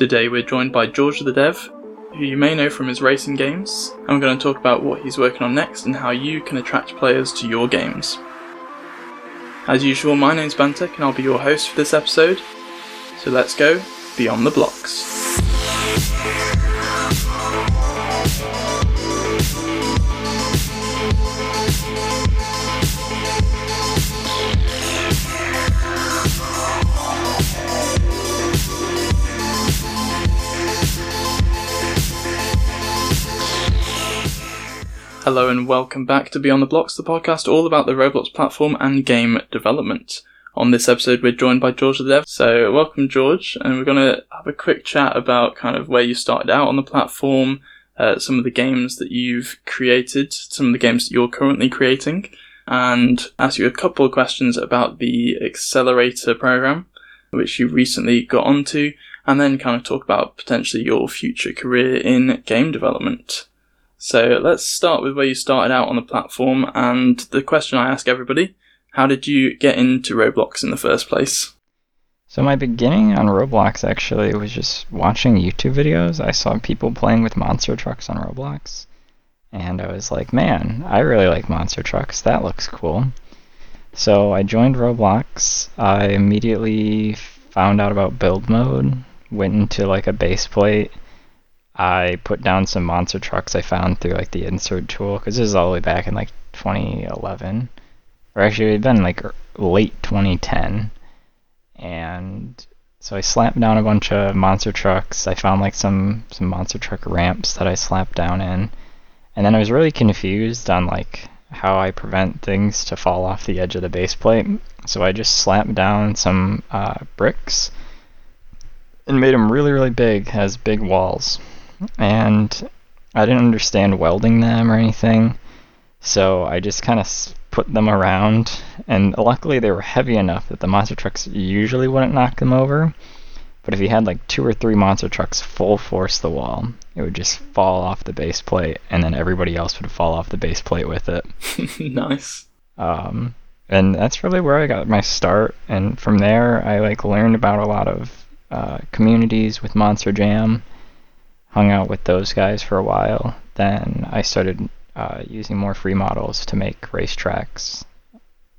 Today we're joined by George the Dev, who you may know from his racing games, and we're going to talk about what he's working on next and how you can attract players to your games. As usual, my name's Bantek and I'll be your host for this episode, so let's go beyond the blocks. Hello and welcome back to Beyond the Blocks, the podcast all about the Roblox platform and game development. On this episode, we're joined by George the Dev. So, welcome, George, and we're going to have a quick chat about kind of where you started out on the platform, uh, some of the games that you've created, some of the games that you're currently creating, and ask you a couple of questions about the Accelerator program, which you recently got onto, and then kind of talk about potentially your future career in game development. So let's start with where you started out on the platform and the question I ask everybody how did you get into Roblox in the first place? So my beginning on Roblox actually was just watching YouTube videos. I saw people playing with monster trucks on Roblox. And I was like, man, I really like monster trucks. That looks cool. So I joined Roblox. I immediately found out about build mode, went into like a base plate, I put down some monster trucks I found through like the insert tool because this is all the way back in like 2011, or actually it had been like late 2010, and so I slapped down a bunch of monster trucks. I found like some some monster truck ramps that I slapped down in, and then I was really confused on like how I prevent things to fall off the edge of the base plate. So I just slapped down some uh, bricks and made them really really big as big walls and I didn't understand welding them or anything. So I just kind of put them around, and luckily they were heavy enough that the monster trucks usually wouldn't knock them over. But if you had like two or three monster trucks full force the wall, it would just fall off the base plate, and then everybody else would fall off the base plate with it. nice. Um, and that's really where I got my start. And from there, I like learned about a lot of uh, communities with Monster Jam hung out with those guys for a while. Then I started uh, using more free models to make racetracks.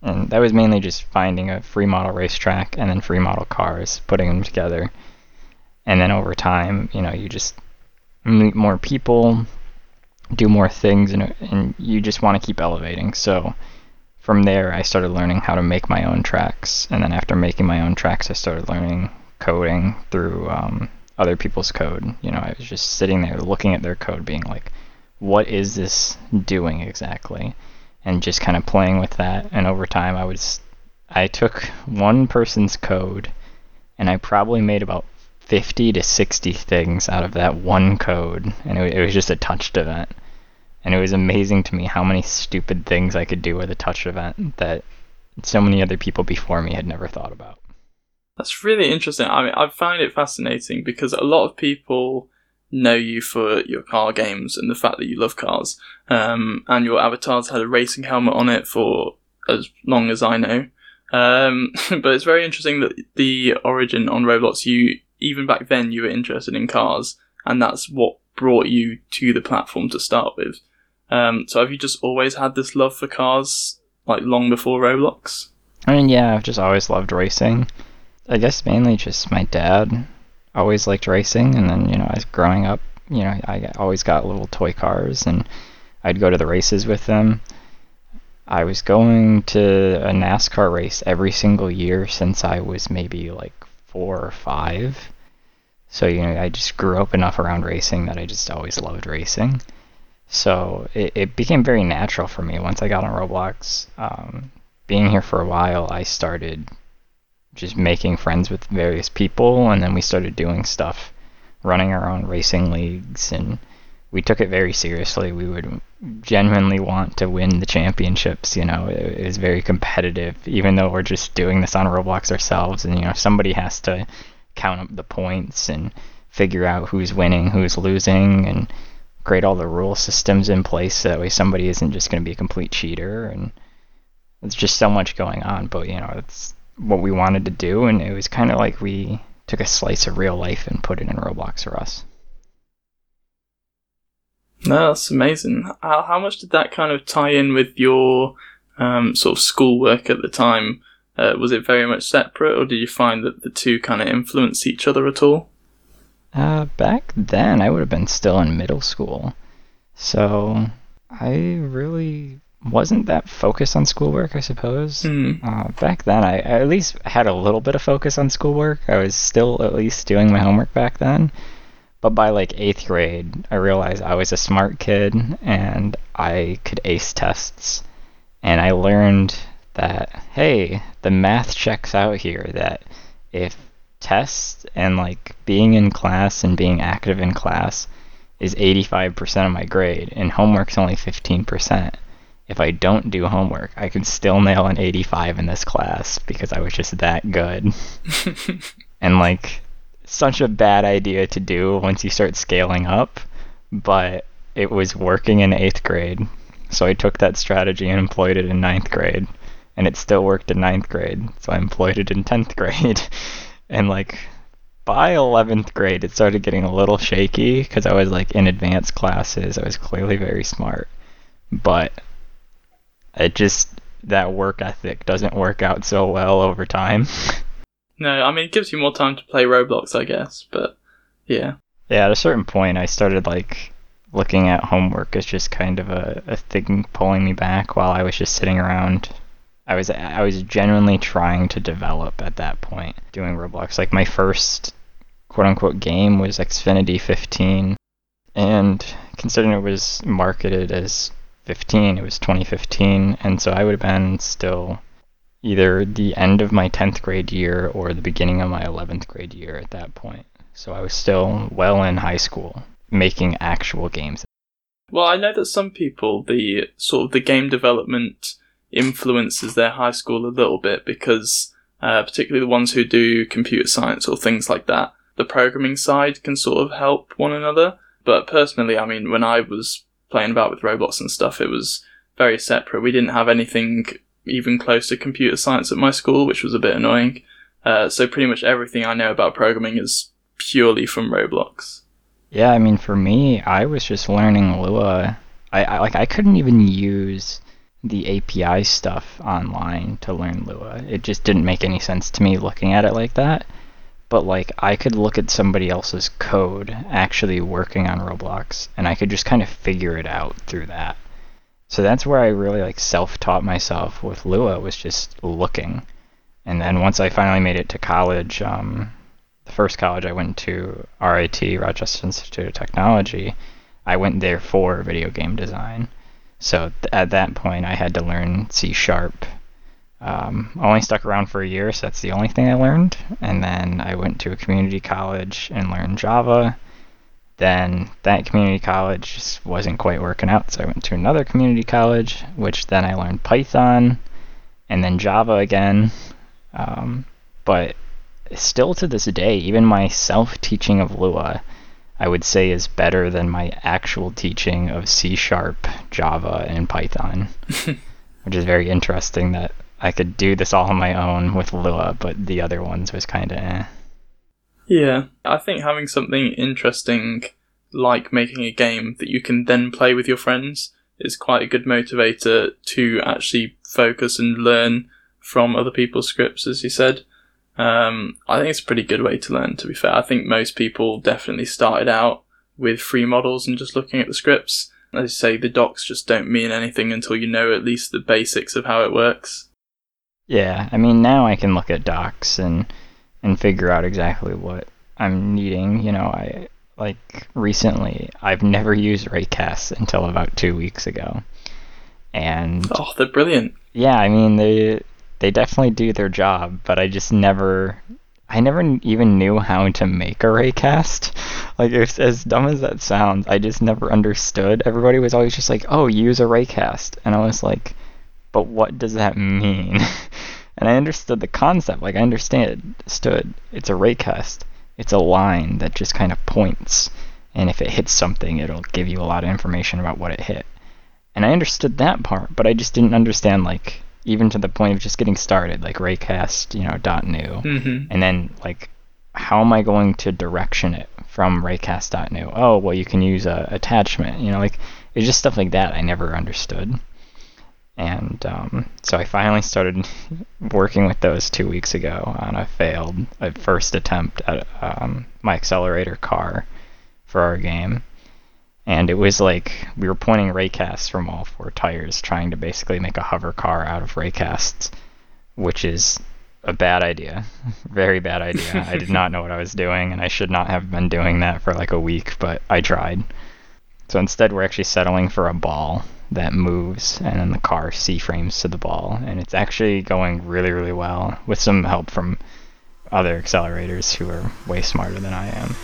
And that was mainly just finding a free model racetrack and then free model cars, putting them together. And then over time, you know, you just meet more people, do more things, and, and you just want to keep elevating. So from there, I started learning how to make my own tracks. And then after making my own tracks, I started learning coding through um, other people's code. You know, I was just sitting there looking at their code, being like, what is this doing exactly? And just kind of playing with that. And over time, I was, I took one person's code, and I probably made about 50 to 60 things out of that one code, and it, it was just a touched event. And it was amazing to me how many stupid things I could do with a touch event that so many other people before me had never thought about. That's really interesting. I mean, I find it fascinating because a lot of people know you for your car games and the fact that you love cars. Um, and your avatar's had a racing helmet on it for as long as I know. Um, but it's very interesting that the origin on Roblox, you even back then you were interested in cars, and that's what brought you to the platform to start with. Um, so have you just always had this love for cars, like long before Roblox? I mean, yeah, I've just always loved racing. I guess mainly just my dad always liked racing, and then you know, as growing up, you know, I always got little toy cars, and I'd go to the races with them. I was going to a NASCAR race every single year since I was maybe like four or five. So you know, I just grew up enough around racing that I just always loved racing. So it, it became very natural for me once I got on Roblox. Um, being here for a while, I started just making friends with various people, and then we started doing stuff, running our own racing leagues, and we took it very seriously. We would genuinely want to win the championships. You know, it, it was very competitive, even though we're just doing this on Roblox ourselves, and you know, somebody has to count up the points and figure out who's winning, who's losing, and create all the rule systems in place so that way somebody isn't just going to be a complete cheater and it's just so much going on but you know it's what we wanted to do, and it was kind of like we took a slice of real life and put it in Roblox for us. No, that's amazing. How, how much did that kind of tie in with your um, sort of schoolwork at the time? Uh, was it very much separate, or did you find that the two kind of influenced each other at all? Uh, back then, I would have been still in middle school, so I really wasn't that focused on schoolwork. I suppose. Hmm. Uh, back then, I, I at least had a little bit of focus on schoolwork. I was still at least doing my homework back then. But by like eighth grade, I realized I was a smart kid and I could ace tests. And I learned that, hey, the math checks out here. That if tests and like being in class and being active in class is 85% of my grade and homework's only 15%, if I don't do homework, I can still nail an 85 in this class because I was just that good. and like such a bad idea to do once you start scaling up, but it was working in eighth grade. So I took that strategy and employed it in ninth grade, and it still worked in ninth grade. So I employed it in tenth grade, and like by 11th grade, it started getting a little shaky because I was like in advanced classes. I was clearly very smart, but it just that work ethic doesn't work out so well over time. No, I mean it gives you more time to play Roblox, I guess. But yeah, yeah, at a certain point, I started like looking at homework as just kind of a, a thing pulling me back while I was just sitting around. I was I was genuinely trying to develop at that point doing Roblox. Like my first quote unquote game was Xfinity 15, and considering it was marketed as 15, it was 2015, and so I would have been still either the end of my 10th grade year or the beginning of my 11th grade year at that point. So I was still well in high school making actual games. Well, I know that some people, the sort of the game development influences their high school a little bit because, uh, particularly the ones who do computer science or things like that, the programming side can sort of help one another. But personally, I mean, when I was playing about with robots and stuff, it was very separate. We didn't have anything even close to computer science at my school, which was a bit annoying. Uh, so pretty much everything I know about programming is purely from Roblox. Yeah, I mean, for me, I was just learning Lua. I, I like I couldn't even use the API stuff online to learn Lua. It just didn't make any sense to me looking at it like that. But like I could look at somebody else's code actually working on Roblox and I could just kind of figure it out through that. So that's where I really like self-taught myself with Lua was just looking. And then once I finally made it to college, um, the first college I went to, RIT, Rochester Institute of Technology, I went there for video game design. So th- at that point, I had to learn C sharp. Um, I only stuck around for a year, so that's the only thing I learned. And then I went to a community college and learned Java then that community college just wasn't quite working out, so I went to another community college, which then I learned Python and then Java again. Um, but still to this day, even my self teaching of Lua, I would say is better than my actual teaching of C Sharp, Java, and Python, which is very interesting that I could do this all on my own with Lua, but the other ones was kind of eh. Yeah, I think having something interesting like making a game that you can then play with your friends is quite a good motivator to actually focus and learn from other people's scripts, as you said. Um, I think it's a pretty good way to learn, to be fair. I think most people definitely started out with free models and just looking at the scripts. As you say, the docs just don't mean anything until you know at least the basics of how it works. Yeah, I mean, now I can look at docs and and figure out exactly what I'm needing. You know, I like recently, I've never used Raycast until about two weeks ago, and oh, they're brilliant. Yeah, I mean they they definitely do their job, but I just never. I never even knew how to make a raycast. Like, it's, as dumb as that sounds, I just never understood. Everybody was always just like, "Oh, use a raycast," and I was like, "But what does that mean?" and I understood the concept. Like, I understand, stood. It's a raycast it's a line that just kind of points, and if it hits something, it'll give you a lot of information about what it hit. And I understood that part, but I just didn't understand like even to the point of just getting started, like raycast, you know, dot new, mm-hmm. and then like how am I going to direction it from raycast.new? Oh, well, you can use a attachment. You know, like it's just stuff like that I never understood. And um, so I finally started working with those two weeks ago on a failed a first attempt at um, my accelerator car for our game. And it was like we were pointing raycasts from all four tires, trying to basically make a hover car out of raycasts, which is a bad idea. Very bad idea. I did not know what I was doing, and I should not have been doing that for like a week, but I tried. So instead, we're actually settling for a ball that moves, and then the car C frames to the ball, and it's actually going really, really well with some help from other accelerators who are way smarter than I am.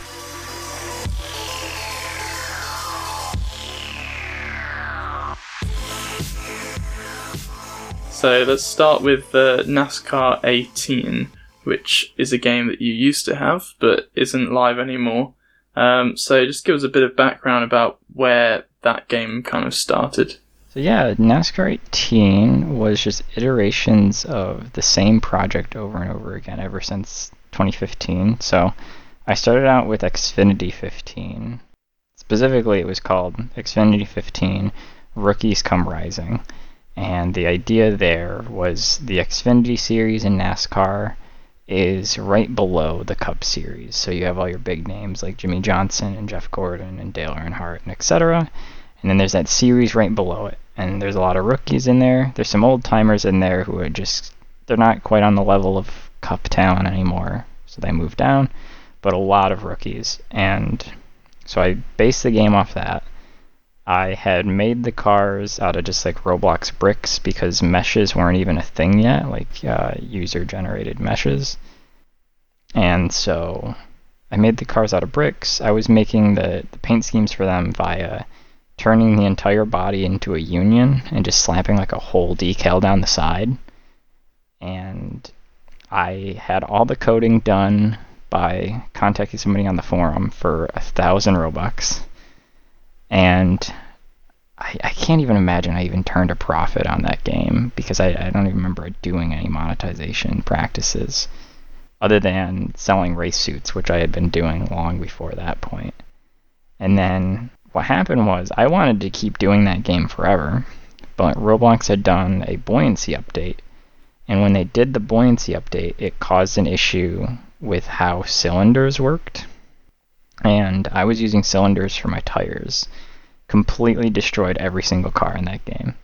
So let's start with the NASCAR 18, which is a game that you used to have but isn't live anymore. Um, so just give us a bit of background about where that game kind of started. So yeah, NASCAR 18 was just iterations of the same project over and over again ever since 2015. So I started out with Xfinity 15. Specifically, it was called Xfinity 15 Rookies Come Rising. And the idea there was the Xfinity series in NASCAR is right below the Cup series. So you have all your big names like Jimmie Johnson and Jeff Gordon and Dale Earnhardt and etc. And then there's that series right below it. And there's a lot of rookies in there. There's some old timers in there who are just they're not quite on the level of Cup Town anymore. So they move down. But a lot of rookies. And so I base the game off that. I had made the cars out of just like Roblox bricks because meshes weren't even a thing yet, like uh, user generated meshes. And so I made the cars out of bricks. I was making the, the paint schemes for them via turning the entire body into a union and just slapping like a whole decal down the side. And I had all the coding done by contacting somebody on the forum for a thousand Robux and I, I can't even imagine I even turned a profit on that game because I, I don't even remember doing any monetization practices other than selling race suits, which I had been doing long before that point. And then what happened was I wanted to keep doing that game forever, but Roblox had done a buoyancy update. And when they did the buoyancy update, it caused an issue with how cylinders worked and I was using cylinders for my tires. Completely destroyed every single car in that game.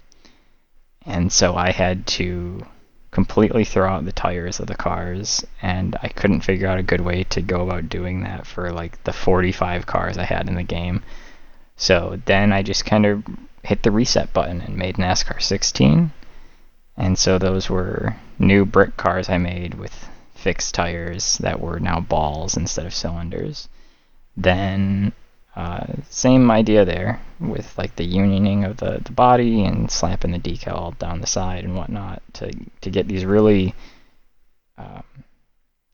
And so I had to completely throw out the tires of the cars, and I couldn't figure out a good way to go about doing that for like the 45 cars I had in the game. So then I just kind of hit the reset button and made NASCAR 16. And so those were new brick cars I made with fixed tires that were now balls instead of cylinders then uh, same idea there with like the unioning of the, the body and slapping the decal down the side and whatnot to to get these really um,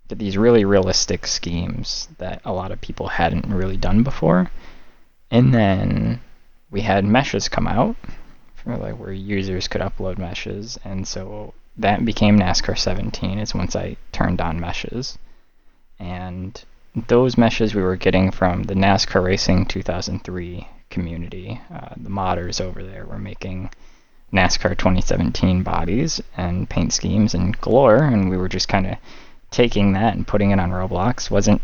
get these really realistic schemes that a lot of people hadn't really done before. And then we had meshes come out for like where users could upload meshes, and so that became NASCAR 17. Is once I turned on meshes, and those meshes we were getting from the NASCAR Racing 2003 community. Uh, the modders over there were making NASCAR 2017 bodies and paint schemes and galore, and we were just kind of taking that and putting it on Roblox. Wasn't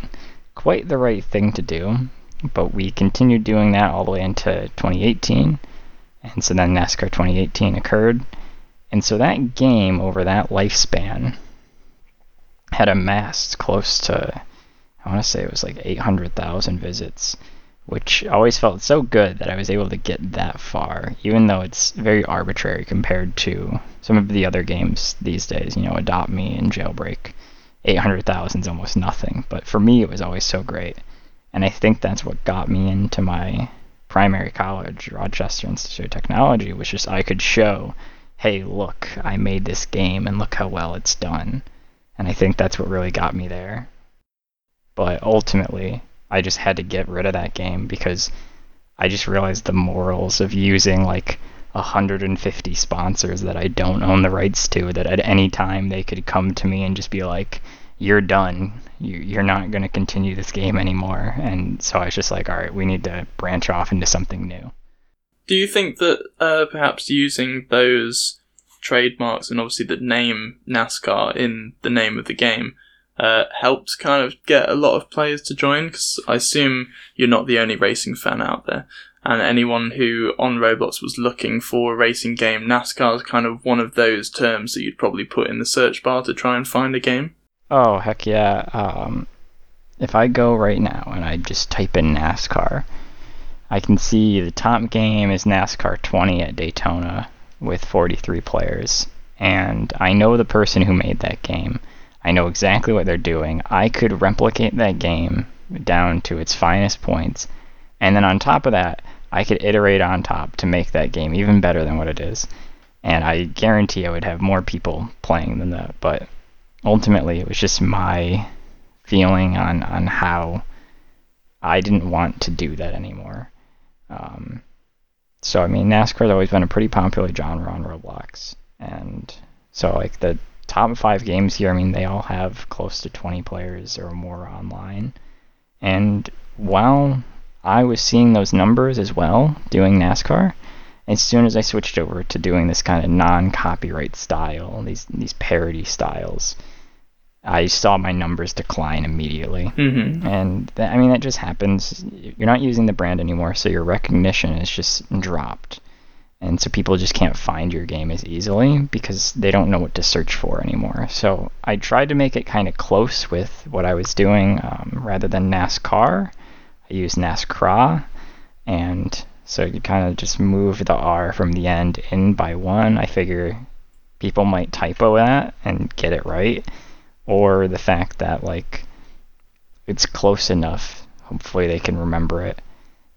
quite the right thing to do, but we continued doing that all the way into 2018, and so then NASCAR 2018 occurred. And so that game, over that lifespan, had amassed close to I want to say it was like 800,000 visits, which always felt so good that I was able to get that far, even though it's very arbitrary compared to some of the other games these days. You know, Adopt Me and Jailbreak. 800,000 is almost nothing, but for me it was always so great. And I think that's what got me into my primary college, Rochester Institute of Technology, was just I could show, hey, look, I made this game and look how well it's done. And I think that's what really got me there. But ultimately, I just had to get rid of that game because I just realized the morals of using like 150 sponsors that I don't own the rights to, that at any time they could come to me and just be like, you're done. You, you're not going to continue this game anymore. And so I was just like, all right, we need to branch off into something new. Do you think that uh, perhaps using those trademarks and obviously the name NASCAR in the name of the game uh, helped kind of get a lot of players to join? Because I assume you're not the only racing fan out there. And anyone who on Roblox was looking for a racing game, NASCAR is kind of one of those terms that you'd probably put in the search bar to try and find a game. Oh, heck yeah. Um, if I go right now and I just type in NASCAR, I can see the top game is NASCAR 20 at Daytona with 43 players. And I know the person who made that game. I know exactly what they're doing. I could replicate that game down to its finest points. And then on top of that, I could iterate on top to make that game even better than what it is. And I guarantee I would have more people playing than that. But ultimately, it was just my feeling on, on how I didn't want to do that anymore. Um, so I mean, NASCAR has always been a pretty popular genre on Roblox, and so like the top five games here, I mean, they all have close to 20 players or more online. And while I was seeing those numbers as well doing NASCAR, as soon as I switched over to doing this kind of non-copyright style, these these parody styles, I saw my numbers decline immediately. Mm-hmm. And th- I mean, that just happens. You're not using the brand anymore, so your recognition is just dropped. And so people just can't find your game as easily because they don't know what to search for anymore. So I tried to make it kind of close with what I was doing. Um, rather than NASCAR, I used NASCRA. And so you kind of just move the R from the end in by one. I figure people might typo that and get it right or the fact that like it's close enough. Hopefully they can remember it.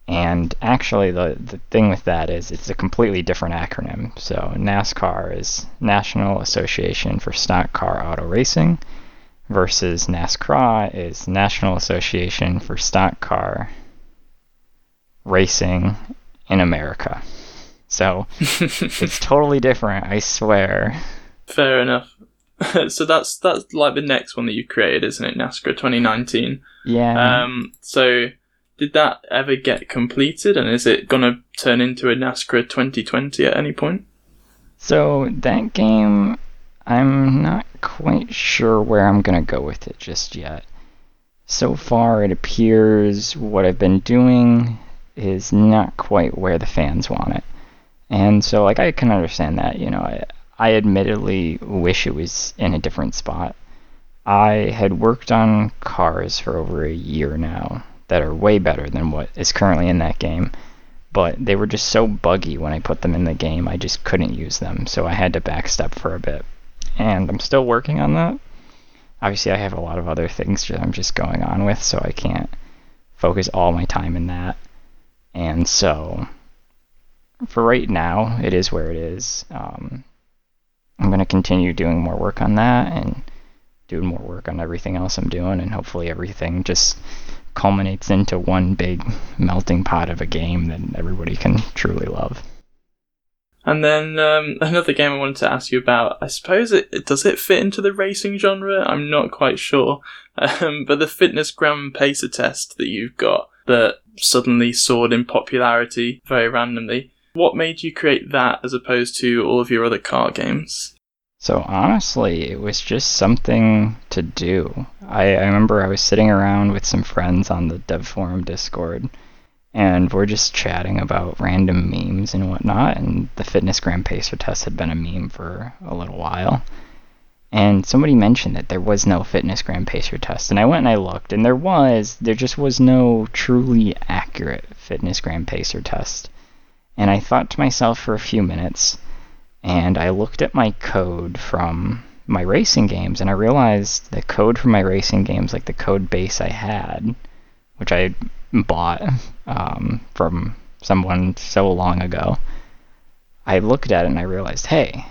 And actually, the the thing with that is it's a completely different acronym. So NASCAR is National Association for Stock Car Auto Racing, versus NASCRA is National Association for Stock Car Racing in America. So it's totally different, I swear. Fair enough. so that's that's like the next one that you created, isn't it? NASCAR 2019. Yeah. Um. So did that ever get completed, and is it gonna turn into a NASCAR 2020 at any point? So that game, I'm not quite sure where I'm gonna go with it just yet. So far, it appears what I've been doing is not quite where the fans want it. And so, like, I can understand that. You know, I, I admittedly wish it was in a different spot. I had worked on cars for over a year now that are way better than what is currently in that game, but they were just so buggy when I put them in the game, I just couldn't use them, so I had to backstep for a bit. And I'm still working on that. Obviously, I have a lot of other things that I'm just going on with, so I can't focus all my time in that. And so, for right now, it is where it is. Um, I'm going to continue doing more work on that and doing more work on everything else I'm doing, and hopefully everything just culminates into one big melting pot of a game that everybody can truly love. And then um, another game I wanted to ask you about. I suppose it does it fit into the racing genre. I'm not quite sure, um, but the fitness gram pacer test that you've got that suddenly soared in popularity very randomly. What made you create that as opposed to all of your other car games? So honestly, it was just something to do. I, I remember I was sitting around with some friends on the Dev Forum Discord, and we're just chatting about random memes and whatnot. And the Fitness Gram Pacer test had been a meme for a little while. And somebody mentioned that there was no Fitness Gram Pacer test, and I went and I looked, and there was. There just was no truly accurate Fitness Gram Pacer test. And I thought to myself for a few minutes, and I looked at my code from my racing games, and I realized the code from my racing games, like the code base I had, which I bought um, from someone so long ago, I looked at it and I realized, hey,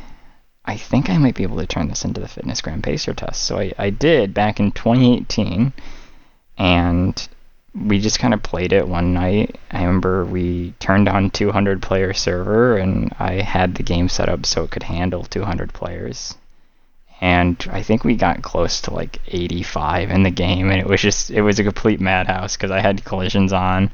I think I might be able to turn this into the Fitness Gram Pacer test. So I, I did back in 2018, and we just kind of played it one night. I remember we turned on 200 player server and I had the game set up so it could handle 200 players. and I think we got close to like 85 in the game, and it was just it was a complete madhouse because I had collisions on,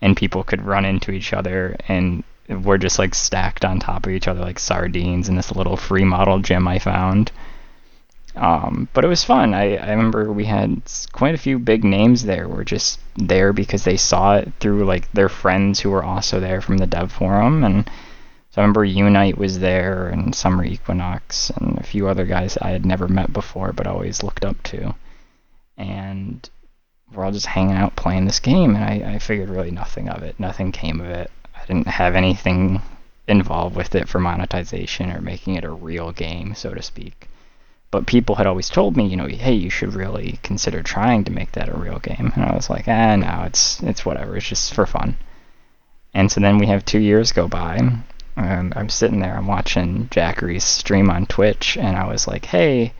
and people could run into each other, and we're just like stacked on top of each other like sardines in this little free model gym I found. Um, but it was fun. I, I remember we had quite a few big names there. Were just there because they saw it through like their friends who were also there from the dev forum, and so I remember Unite was there and Summer Equinox and a few other guys I had never met before but always looked up to. And we're all just hanging out playing this game, and I, I figured really nothing of it. Nothing came of it. I didn't have anything involved with it for monetization or making it a real game, so to speak. But people had always told me, you know, hey, you should really consider trying to make that a real game. And I was like, ah, no, it's it's whatever. It's just for fun. And so then we have two years go by, and I'm sitting there, I'm watching Jackery's stream on Twitch, and I was like, hey,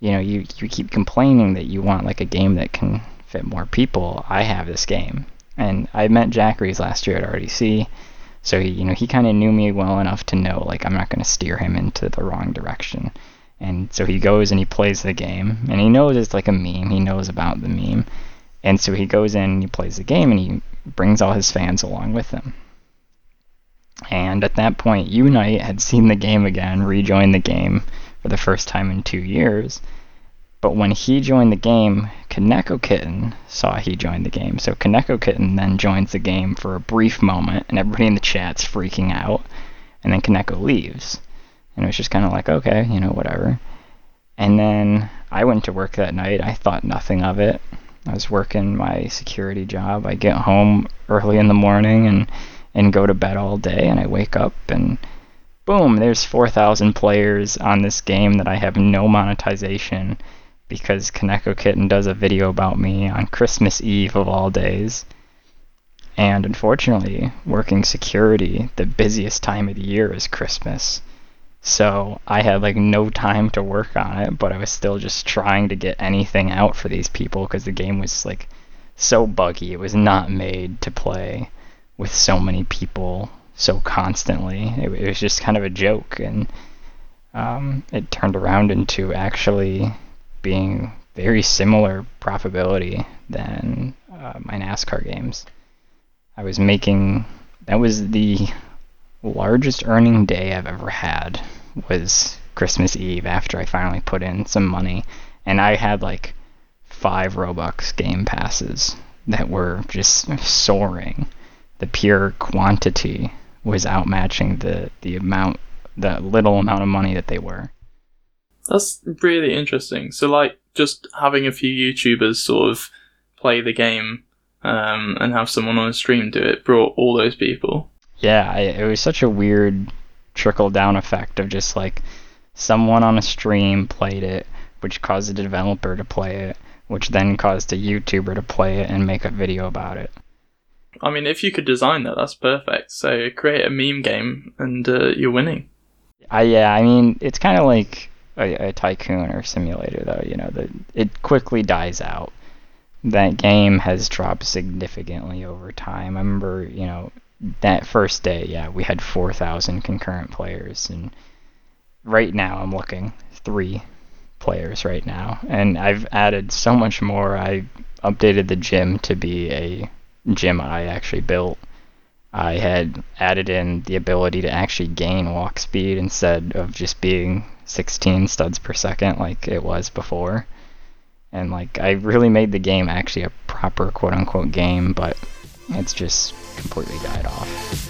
you know, you, you keep complaining that you want like a game that can fit more people. I have this game. And I met Jackery's last year at RDC, so he, you know, he kind of knew me well enough to know like I'm not going to steer him into the wrong direction. And so he goes and he plays the game, and he knows it's like a meme. He knows about the meme. And so he goes in and he plays the game, and he brings all his fans along with him. And at that point, Unite had seen the game again, rejoined the game for the first time in two years. But when he joined the game, Kaneko Kitten saw he joined the game. So Kaneko Kitten then joins the game for a brief moment, and everybody in the chat's freaking out. And then Kaneko leaves. And it was just kind of like, okay, you know, whatever. And then I went to work that night. I thought nothing of it. I was working my security job. I get home early in the morning and and go to bed all day and I wake up and boom, there's 4,000 players on this game that I have no monetization because Kaneko Kitten does a video about me on Christmas Eve of all days. And unfortunately, working security, the busiest time of the year is Christmas. So I had like no time to work on it, but I was still just trying to get anything out for these people because the game was like so buggy. It was not made to play with so many people so constantly. It, it was just kind of a joke, and um, it turned around into actually being very similar profitability than uh, my NASCAR games. I was making that was the largest earning day I've ever had was Christmas Eve after I finally put in some money and I had like five Robux game passes that were just soaring the pure quantity was outmatching the the amount the little amount of money that they were. That's really interesting. So like just having a few YouTubers sort of play the game um, and have someone on a stream do it brought all those people. Yeah, I, it was such a weird trickle down effect of just like someone on a stream played it, which caused a developer to play it, which then caused a YouTuber to play it and make a video about it. I mean, if you could design that, that's perfect. So create a meme game, and uh, you're winning. I yeah, I mean, it's kind of like a, a, tycoon or simulator, though. You know, that it quickly dies out. That game has dropped significantly over time. I remember, you know, that first day, yeah, we had 4,000 concurrent players, and right now I'm looking three players right now, and I've added so much more. I updated the gym to be a gym I actually built, I had added in the ability to actually gain walk speed instead of just being 16 studs per second like it was before. And like I really made the game actually a proper quote unquote game, but it's just completely died off.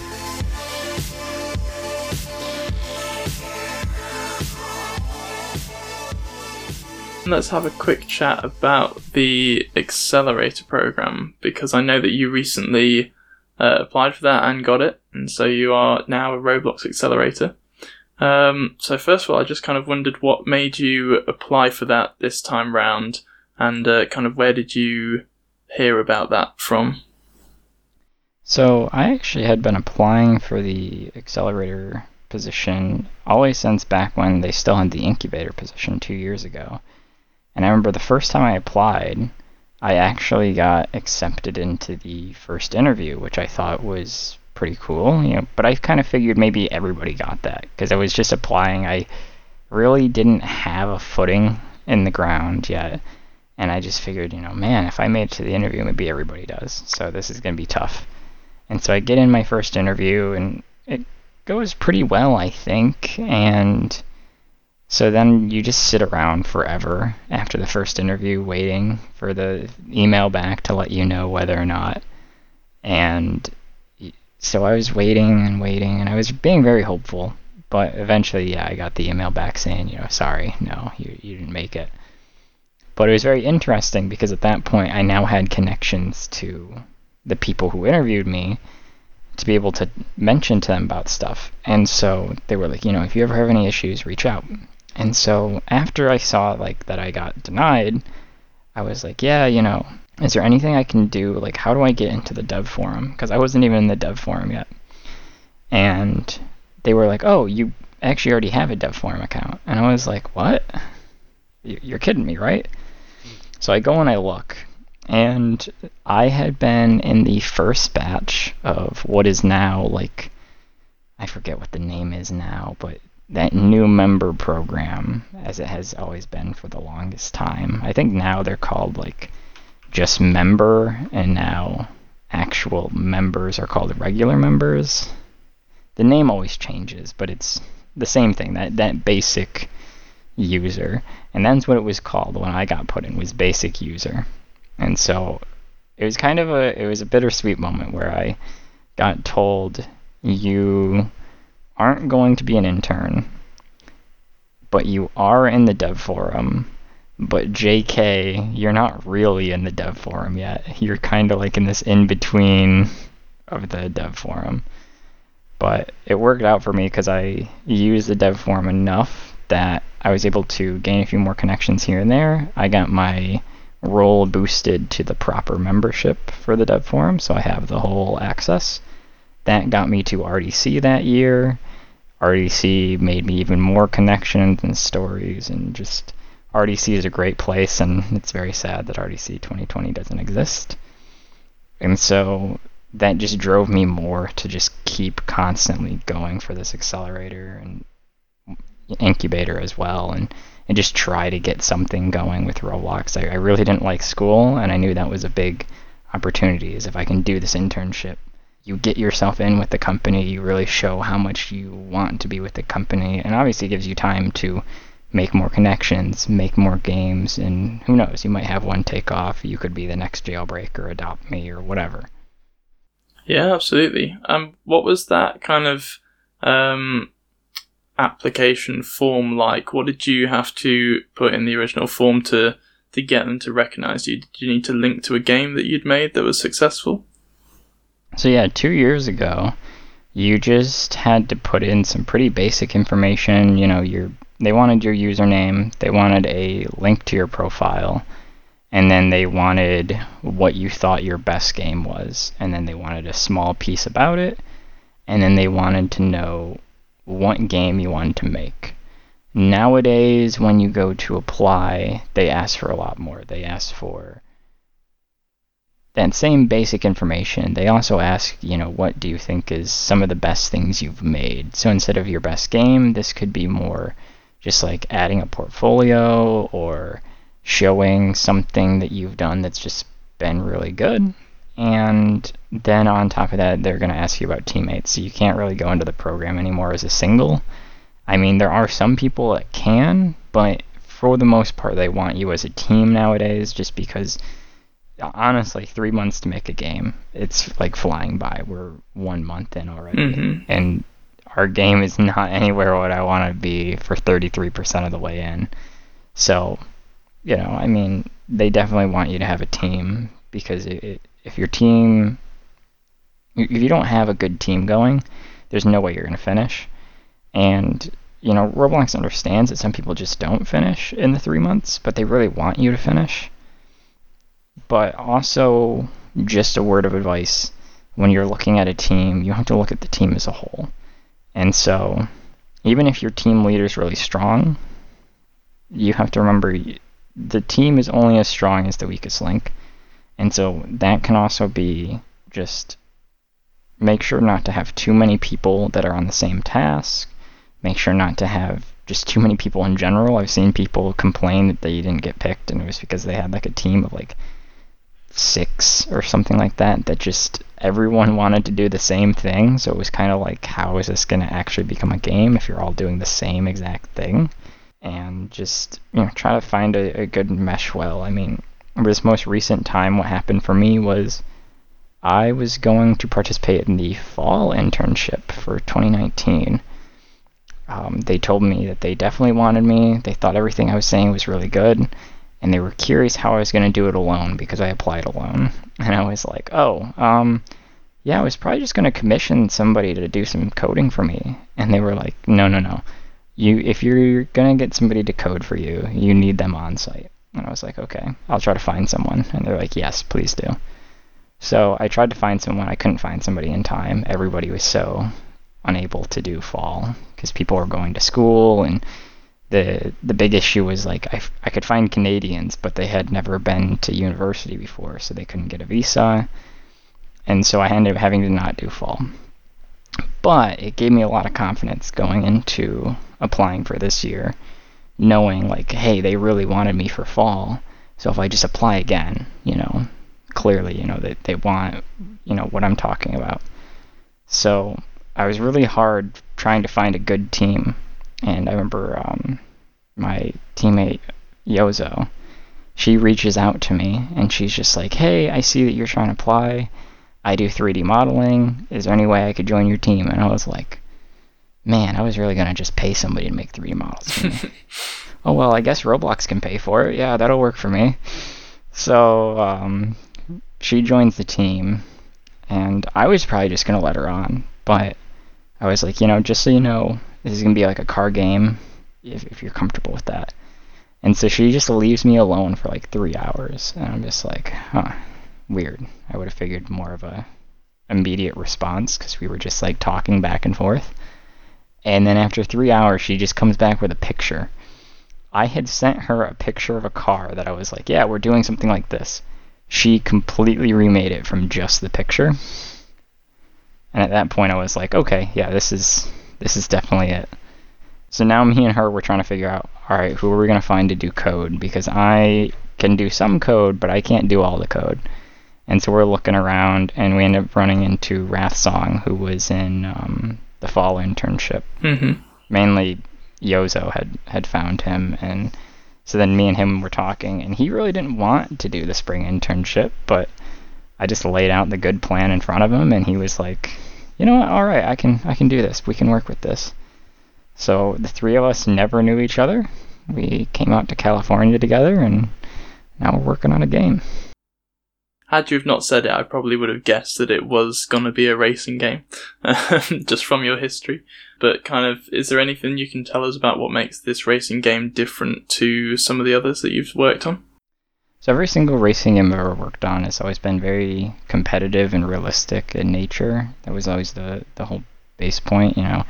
let's have a quick chat about the accelerator program because I know that you recently uh, applied for that and got it, and so you are now a Roblox accelerator. Um, so first of all, I just kind of wondered what made you apply for that this time round, and uh, kind of where did you hear about that from? So I actually had been applying for the accelerator position always since back when they still had the incubator position two years ago. And I remember the first time I applied, I actually got accepted into the first interview, which I thought was pretty cool. You know, but I kind of figured maybe everybody got that because I was just applying. I really didn't have a footing in the ground yet. And I just figured, you know, man, if I made it to the interview, maybe everybody does. So this is going to be tough. And so I get in my first interview, and it goes pretty well, I think. And so then you just sit around forever after the first interview, waiting for the email back to let you know whether or not. And so I was waiting and waiting, and I was being very hopeful. But eventually, yeah, I got the email back saying, you know, sorry, no, you, you didn't make it. But it was very interesting because at that point I now had connections to the people who interviewed me to be able to mention to them about stuff. And so they were like, you know, if you ever have any issues, reach out. And so after I saw like that I got denied, I was like, yeah, you know, is there anything I can do? Like, how do I get into the dev forum? Because I wasn't even in the dev forum yet. And they were like, oh, you actually already have a dev forum account. And I was like, what? You're kidding me, right? So I go and I look, and I had been in the first batch of what is now like, I forget what the name is now, but that new member program, as it has always been for the longest time. I think now they're called like just member, and now actual members are called regular members. The name always changes, but it's the same thing. That that basic user, and that's what it was called when I got put in was basic user. And so it was kind of a it was a bittersweet moment where I got told you aren't going to be an intern, but you are in the dev forum. But JK, you're not really in the dev forum yet. You're kind of like in this in between of the dev forum. But it worked out for me because I used the dev forum enough that I was able to gain a few more connections here and there. I got my role boosted to the proper membership for the dev forum, so I have the whole access. That got me to RDC that year. RDC made me even more connections and stories, and just RDC is a great place, and it's very sad that RDC 2020 doesn't exist. And so that just drove me more to just keep constantly going for this accelerator and incubator as well and, and just try to get something going with Roblox. I, I really didn't like school and I knew that was a big opportunity is if I can do this internship. You get yourself in with the company, you really show how much you want to be with the company, and obviously gives you time to make more connections, make more games, and who knows, you might have one take off. You could be the next jailbreak or adopt me or whatever. Yeah, absolutely. Um, what was that kind of um, application form like? What did you have to put in the original form to to get them to recognize you? Did you need to link to a game that you'd made that was successful? So yeah, two years ago, you just had to put in some pretty basic information. You know, your they wanted your username, they wanted a link to your profile, and then they wanted what you thought your best game was, and then they wanted a small piece about it, and then they wanted to know what game you wanted to make. Nowadays, when you go to apply, they ask for a lot more. They ask for that same basic information. They also ask, you know, what do you think is some of the best things you've made? So instead of your best game, this could be more just like adding a portfolio or showing something that you've done that's just been really good. And then on top of that, they're going to ask you about teammates. So you can't really go into the program anymore as a single. I mean, there are some people that can, but for the most part, they want you as a team nowadays just because, honestly, three months to make a game, it's like flying by. We're one month in already. Mm-hmm. And our game is not anywhere what I want to be for 33% of the way in. So, you know, I mean, they definitely want you to have a team because it, it if your team if you don't have a good team going, there's no way you're going to finish. And you know, Roblox understands that some people just don't finish in the 3 months, but they really want you to finish. But also just a word of advice, when you're looking at a team, you have to look at the team as a whole. And so, even if your team leader is really strong, you have to remember the team is only as strong as the weakest link. And so that can also be just make sure not to have too many people that are on the same task. Make sure not to have just too many people in general. I've seen people complain that they didn't get picked, and it was because they had like a team of like six or something like that. That just everyone wanted to do the same thing. So it was kind of like, how is this going to actually become a game if you're all doing the same exact thing? And just you know, try to find a, a good mesh well. I mean, this most recent time, what happened for me was. I was going to participate in the fall internship for 2019 um, they told me that they definitely wanted me. They thought everything I was saying was really good, and they were curious how I was going to do it alone because I applied alone. And I was like, oh, um, yeah, I was probably just going to commission somebody to do some coding for me. And they were like, no, no, no. You, if you're going to get somebody to code for you, you need them on site. And I was like, okay, I'll try to find someone. And they're like, yes, please do. So I tried to find someone. I couldn't find somebody in time. Everybody was so unable to do fall because people were going to school and the the big issue was like I, I could find Canadians but they had never been to university before so they couldn't get a visa and so I ended up having to not do fall but it gave me a lot of confidence going into applying for this year knowing like hey they really wanted me for fall so if I just apply again you know clearly you know that they, they want you know what I'm talking about so I was really hard trying to find a good team, and I remember um, my teammate Yozo. She reaches out to me and she's just like, "Hey, I see that you're trying to apply. I do 3D modeling. Is there any way I could join your team?" And I was like, "Man, I was really gonna just pay somebody to make 3D models for me." oh well, I guess Roblox can pay for it. Yeah, that'll work for me. So um, she joins the team, and I was probably just gonna let her on, but I was like, you know, just so you know, this is gonna be like a car game, if if you're comfortable with that. And so she just leaves me alone for like three hours, and I'm just like, huh, weird. I would have figured more of a immediate response because we were just like talking back and forth. And then after three hours, she just comes back with a picture. I had sent her a picture of a car that I was like, yeah, we're doing something like this. She completely remade it from just the picture. And at that point, I was like, okay, yeah, this is this is definitely it. So now me and her we're trying to figure out, all right, who are we gonna find to do code? Because I can do some code, but I can't do all the code. And so we're looking around, and we end up running into Wrathsong, who was in um, the fall internship. Mm-hmm. Mainly, Yozo had had found him, and so then me and him were talking, and he really didn't want to do the spring internship, but I just laid out the good plan in front of him, and he was like, "You know what? All right, I can I can do this. We can work with this." So the three of us never knew each other. We came out to California together, and now we're working on a game. Had you have not said it, I probably would have guessed that it was going to be a racing game, just from your history. But kind of, is there anything you can tell us about what makes this racing game different to some of the others that you've worked on? So every single racing game I've ever worked on has always been very competitive and realistic in nature. That was always the the whole base point. You know,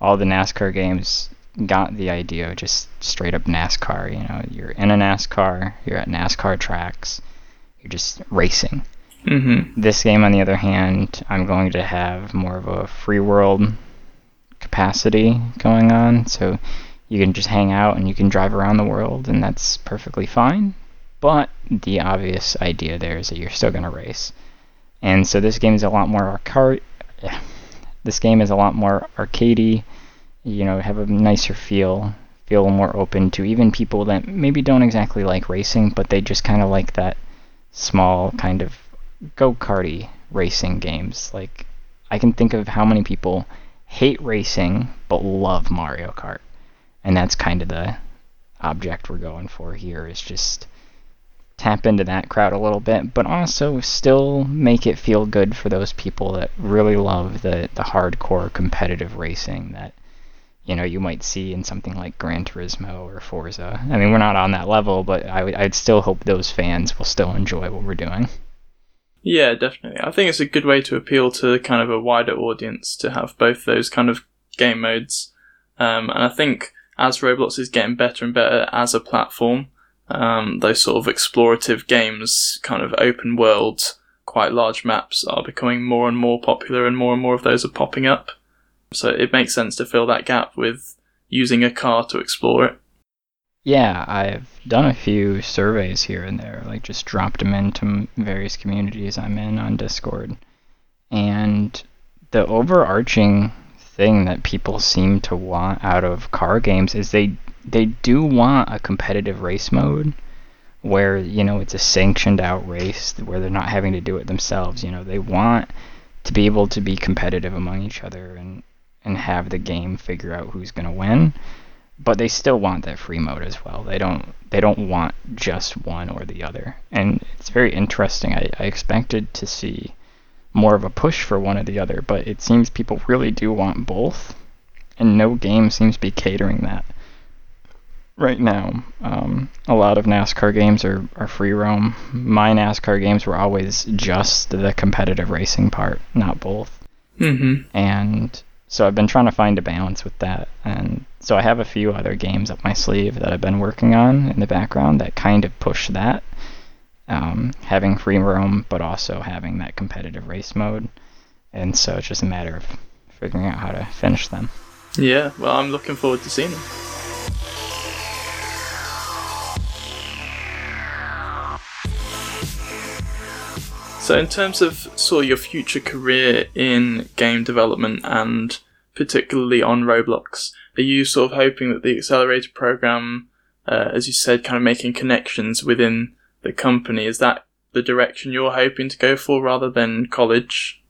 all the NASCAR games got the idea of just straight up NASCAR. You know, you're in a NASCAR, you're at NASCAR tracks, you're just racing. Mm-hmm. This game, on the other hand, I'm going to have more of a free world capacity going on. So you can just hang out and you can drive around the world, and that's perfectly fine. But the obvious idea there is that you're still going to race. And so this game is a lot more arcade. This game is a lot more arcadey. You know, have a nicer feel. Feel more open to even people that maybe don't exactly like racing, but they just kind of like that small kind of go karty racing games. Like I can think of how many people hate racing but love Mario Kart, and that's kind of the object we're going for here. Is just tap into that crowd a little bit, but also still make it feel good for those people that really love the, the hardcore competitive racing that you know you might see in something like Gran Turismo or Forza. I mean, we're not on that level, but I would I'd still hope those fans will still enjoy what we're doing. Yeah, definitely. I think it's a good way to appeal to kind of a wider audience to have both those kind of game modes. Um, and I think as Roblox is getting better and better as a platform, um, those sort of explorative games, kind of open world, quite large maps, are becoming more and more popular, and more and more of those are popping up. So it makes sense to fill that gap with using a car to explore it. Yeah, I've done a few surveys here and there, like just dropped them into various communities I'm in on Discord. And the overarching thing that people seem to want out of car games is they they do want a competitive race mode where, you know, it's a sanctioned out race where they're not having to do it themselves, you know. They want to be able to be competitive among each other and and have the game figure out who's going to win but they still want that free mode as well. They don't they don't want just one or the other. And it's very interesting. I, I expected to see more of a push for one or the other, but it seems people really do want both, and no game seems to be catering that. Right now, um, a lot of NASCAR games are, are free roam. My NASCAR games were always just the competitive racing part, not both. Mm-hmm. And so I've been trying to find a balance with that. And so I have a few other games up my sleeve that I've been working on in the background that kind of push that. Um, having free roam, but also having that competitive race mode. And so it's just a matter of figuring out how to finish them. Yeah, well, I'm looking forward to seeing them. So, in terms of sort of your future career in game development and particularly on Roblox, are you sort of hoping that the accelerator program, uh, as you said, kind of making connections within the company, is that the direction you're hoping to go for rather than college?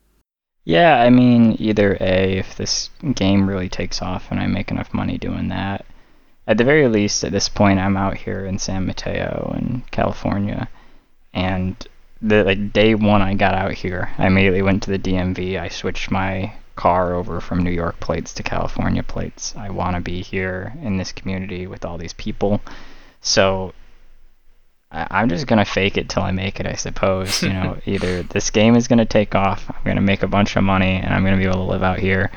Yeah, I mean, either A, if this game really takes off and I make enough money doing that. At the very least, at this point, I'm out here in San Mateo in California, and the like day one I got out here, I immediately went to the DMV. I switched my car over from New York plates to California plates. I want to be here in this community with all these people. So I, am just gonna fake it till I make it, I suppose. You know, either this game is gonna take off, I'm gonna make a bunch of money, and I'm gonna be able to live out here,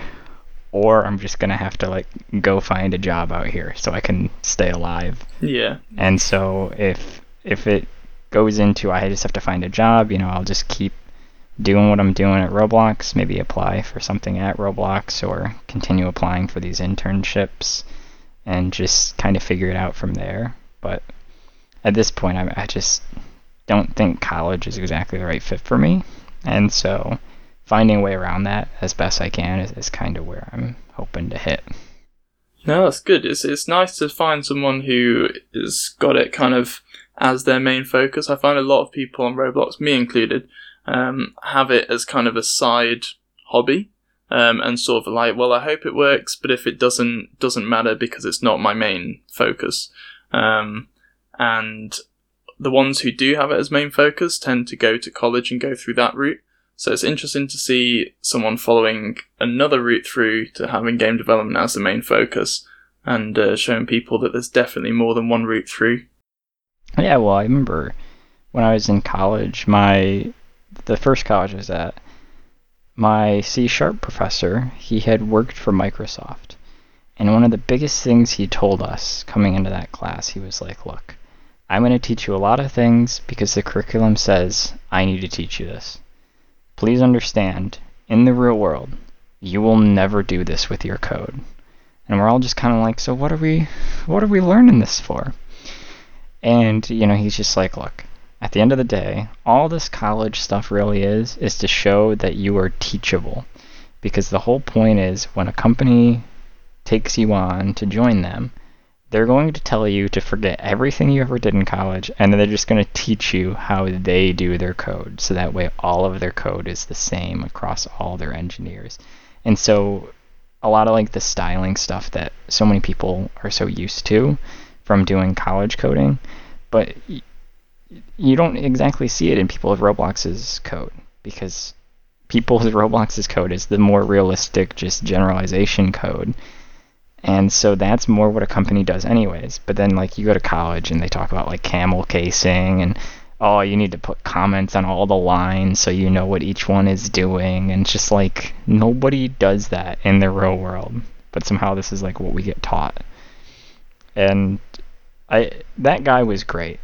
or I'm just gonna have to like go find a job out here so I can stay alive. Yeah. And so if if it goes into I just have to find a job, you know, I'll just keep doing what I'm doing at Roblox, maybe apply for something at Roblox or continue applying for these internships and just kind of figure it out from there. But at this point, I, I just don't think college is exactly the right fit for me. And so finding a way around that as best I can is, is kind of where I'm hoping to hit. No, that's good. It's it's nice to find someone who has got it kind of as their main focus. I find a lot of people on Roblox, me included, um, have it as kind of a side hobby. Um, and sort of like, well, I hope it works, but if it doesn't, doesn't matter because it's not my main focus. Um, and the ones who do have it as main focus tend to go to college and go through that route. So it's interesting to see someone following another route through to having game development as the main focus and uh, showing people that there's definitely more than one route through. Yeah, well, I remember when I was in college, my the first college I was at, my C sharp professor, he had worked for Microsoft. And one of the biggest things he told us coming into that class, he was like, Look, I'm going to teach you a lot of things because the curriculum says I need to teach you this. Please understand, in the real world, you will never do this with your code. And we're all just kind of like, so what are we what are we learning this for? And, you know, he's just like, look, at the end of the day, all this college stuff really is, is to show that you are teachable. Because the whole point is when a company takes you on to join them, they're going to tell you to forget everything you ever did in college, and they're just going to teach you how they do their code. So that way, all of their code is the same across all their engineers. And so, a lot of like the styling stuff that so many people are so used to from doing college coding, but you don't exactly see it in people of Roblox's code because people's Roblox's code is the more realistic, just generalization code. And so that's more what a company does anyways. But then like you go to college and they talk about like camel casing and oh you need to put comments on all the lines so you know what each one is doing and just like nobody does that in the real world. But somehow this is like what we get taught. And I that guy was great,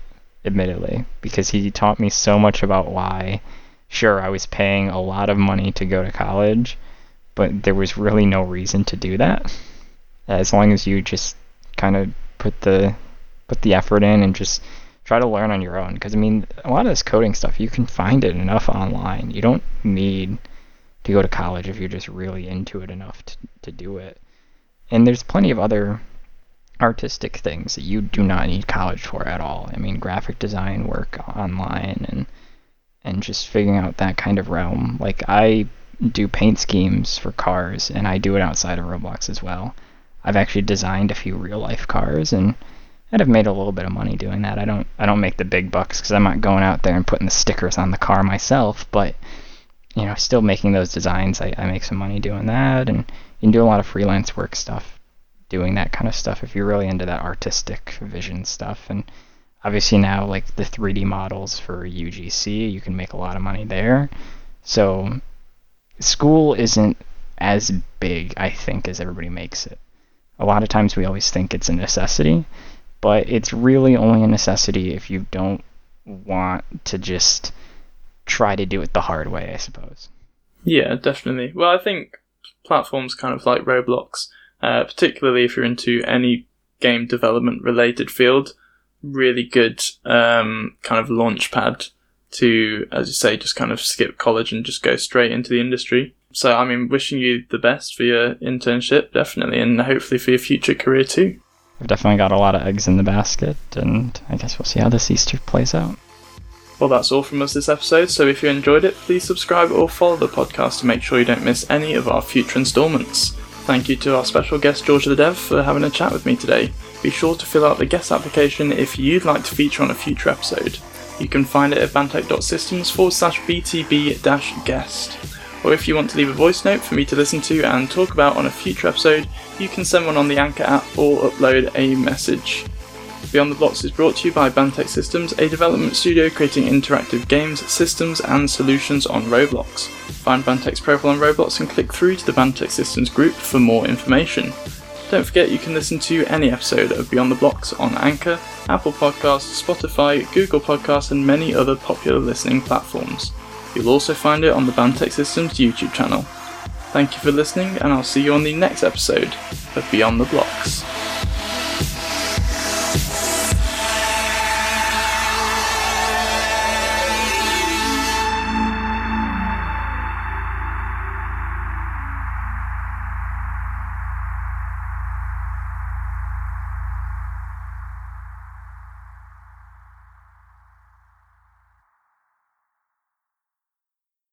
admittedly, because he taught me so much about why sure I was paying a lot of money to go to college, but there was really no reason to do that. as long as you just kind of put the put the effort in and just try to learn on your own. Because I mean, a lot of this coding stuff you can find it enough online. You don't need to go to college if you're just really into it enough to, to do it. And there's plenty of other artistic things that you do not need college for at all. I mean, graphic design work online and and just figuring out that kind of realm. Like I do paint schemes for cars and I do it outside of Roblox as well. I've actually designed a few real life cars and I'd have made a little bit of money doing that. I don't I don't make the big bucks because I'm not going out there and putting the stickers on the car myself, but you know, still making those designs, I, I make some money doing that, and you can do a lot of freelance work stuff, doing that kind of stuff if you're really into that artistic vision stuff. And obviously now, like the 3D models for UGC, you can make a lot of money there. So school isn't as big, I think, as everybody makes it. A lot of times we always think it's a necessity, but it's really only a necessity if you don't want to just try to do it the hard way, I suppose. Yeah, definitely. Well, I think platforms kind of like Roblox, uh, particularly if you're into any game development related field, really good um, kind of launch pad to, as you say, just kind of skip college and just go straight into the industry. So, I mean, wishing you the best for your internship, definitely, and hopefully for your future career too. I've definitely got a lot of eggs in the basket, and I guess we'll see how this Easter plays out. Well, that's all from us this episode, so if you enjoyed it, please subscribe or follow the podcast to make sure you don't miss any of our future installments. Thank you to our special guest, George the Dev, for having a chat with me today. Be sure to fill out the guest application if you'd like to feature on a future episode. You can find it at bantech.systems forward slash BTB guest or if you want to leave a voice note for me to listen to and talk about on a future episode, you can send one on the Anchor app or upload a message. Beyond the Blocks is brought to you by Bantech Systems, a development studio creating interactive games, systems, and solutions on Roblox. Find Bantech's profile on Roblox and click through to the Bantech Systems group for more information. Don't forget you can listen to any episode of Beyond the Blocks on Anchor, Apple Podcasts, Spotify, Google Podcasts, and many other popular listening platforms. You'll also find it on the Bantech Systems YouTube channel. Thank you for listening, and I'll see you on the next episode of Beyond the Blocks.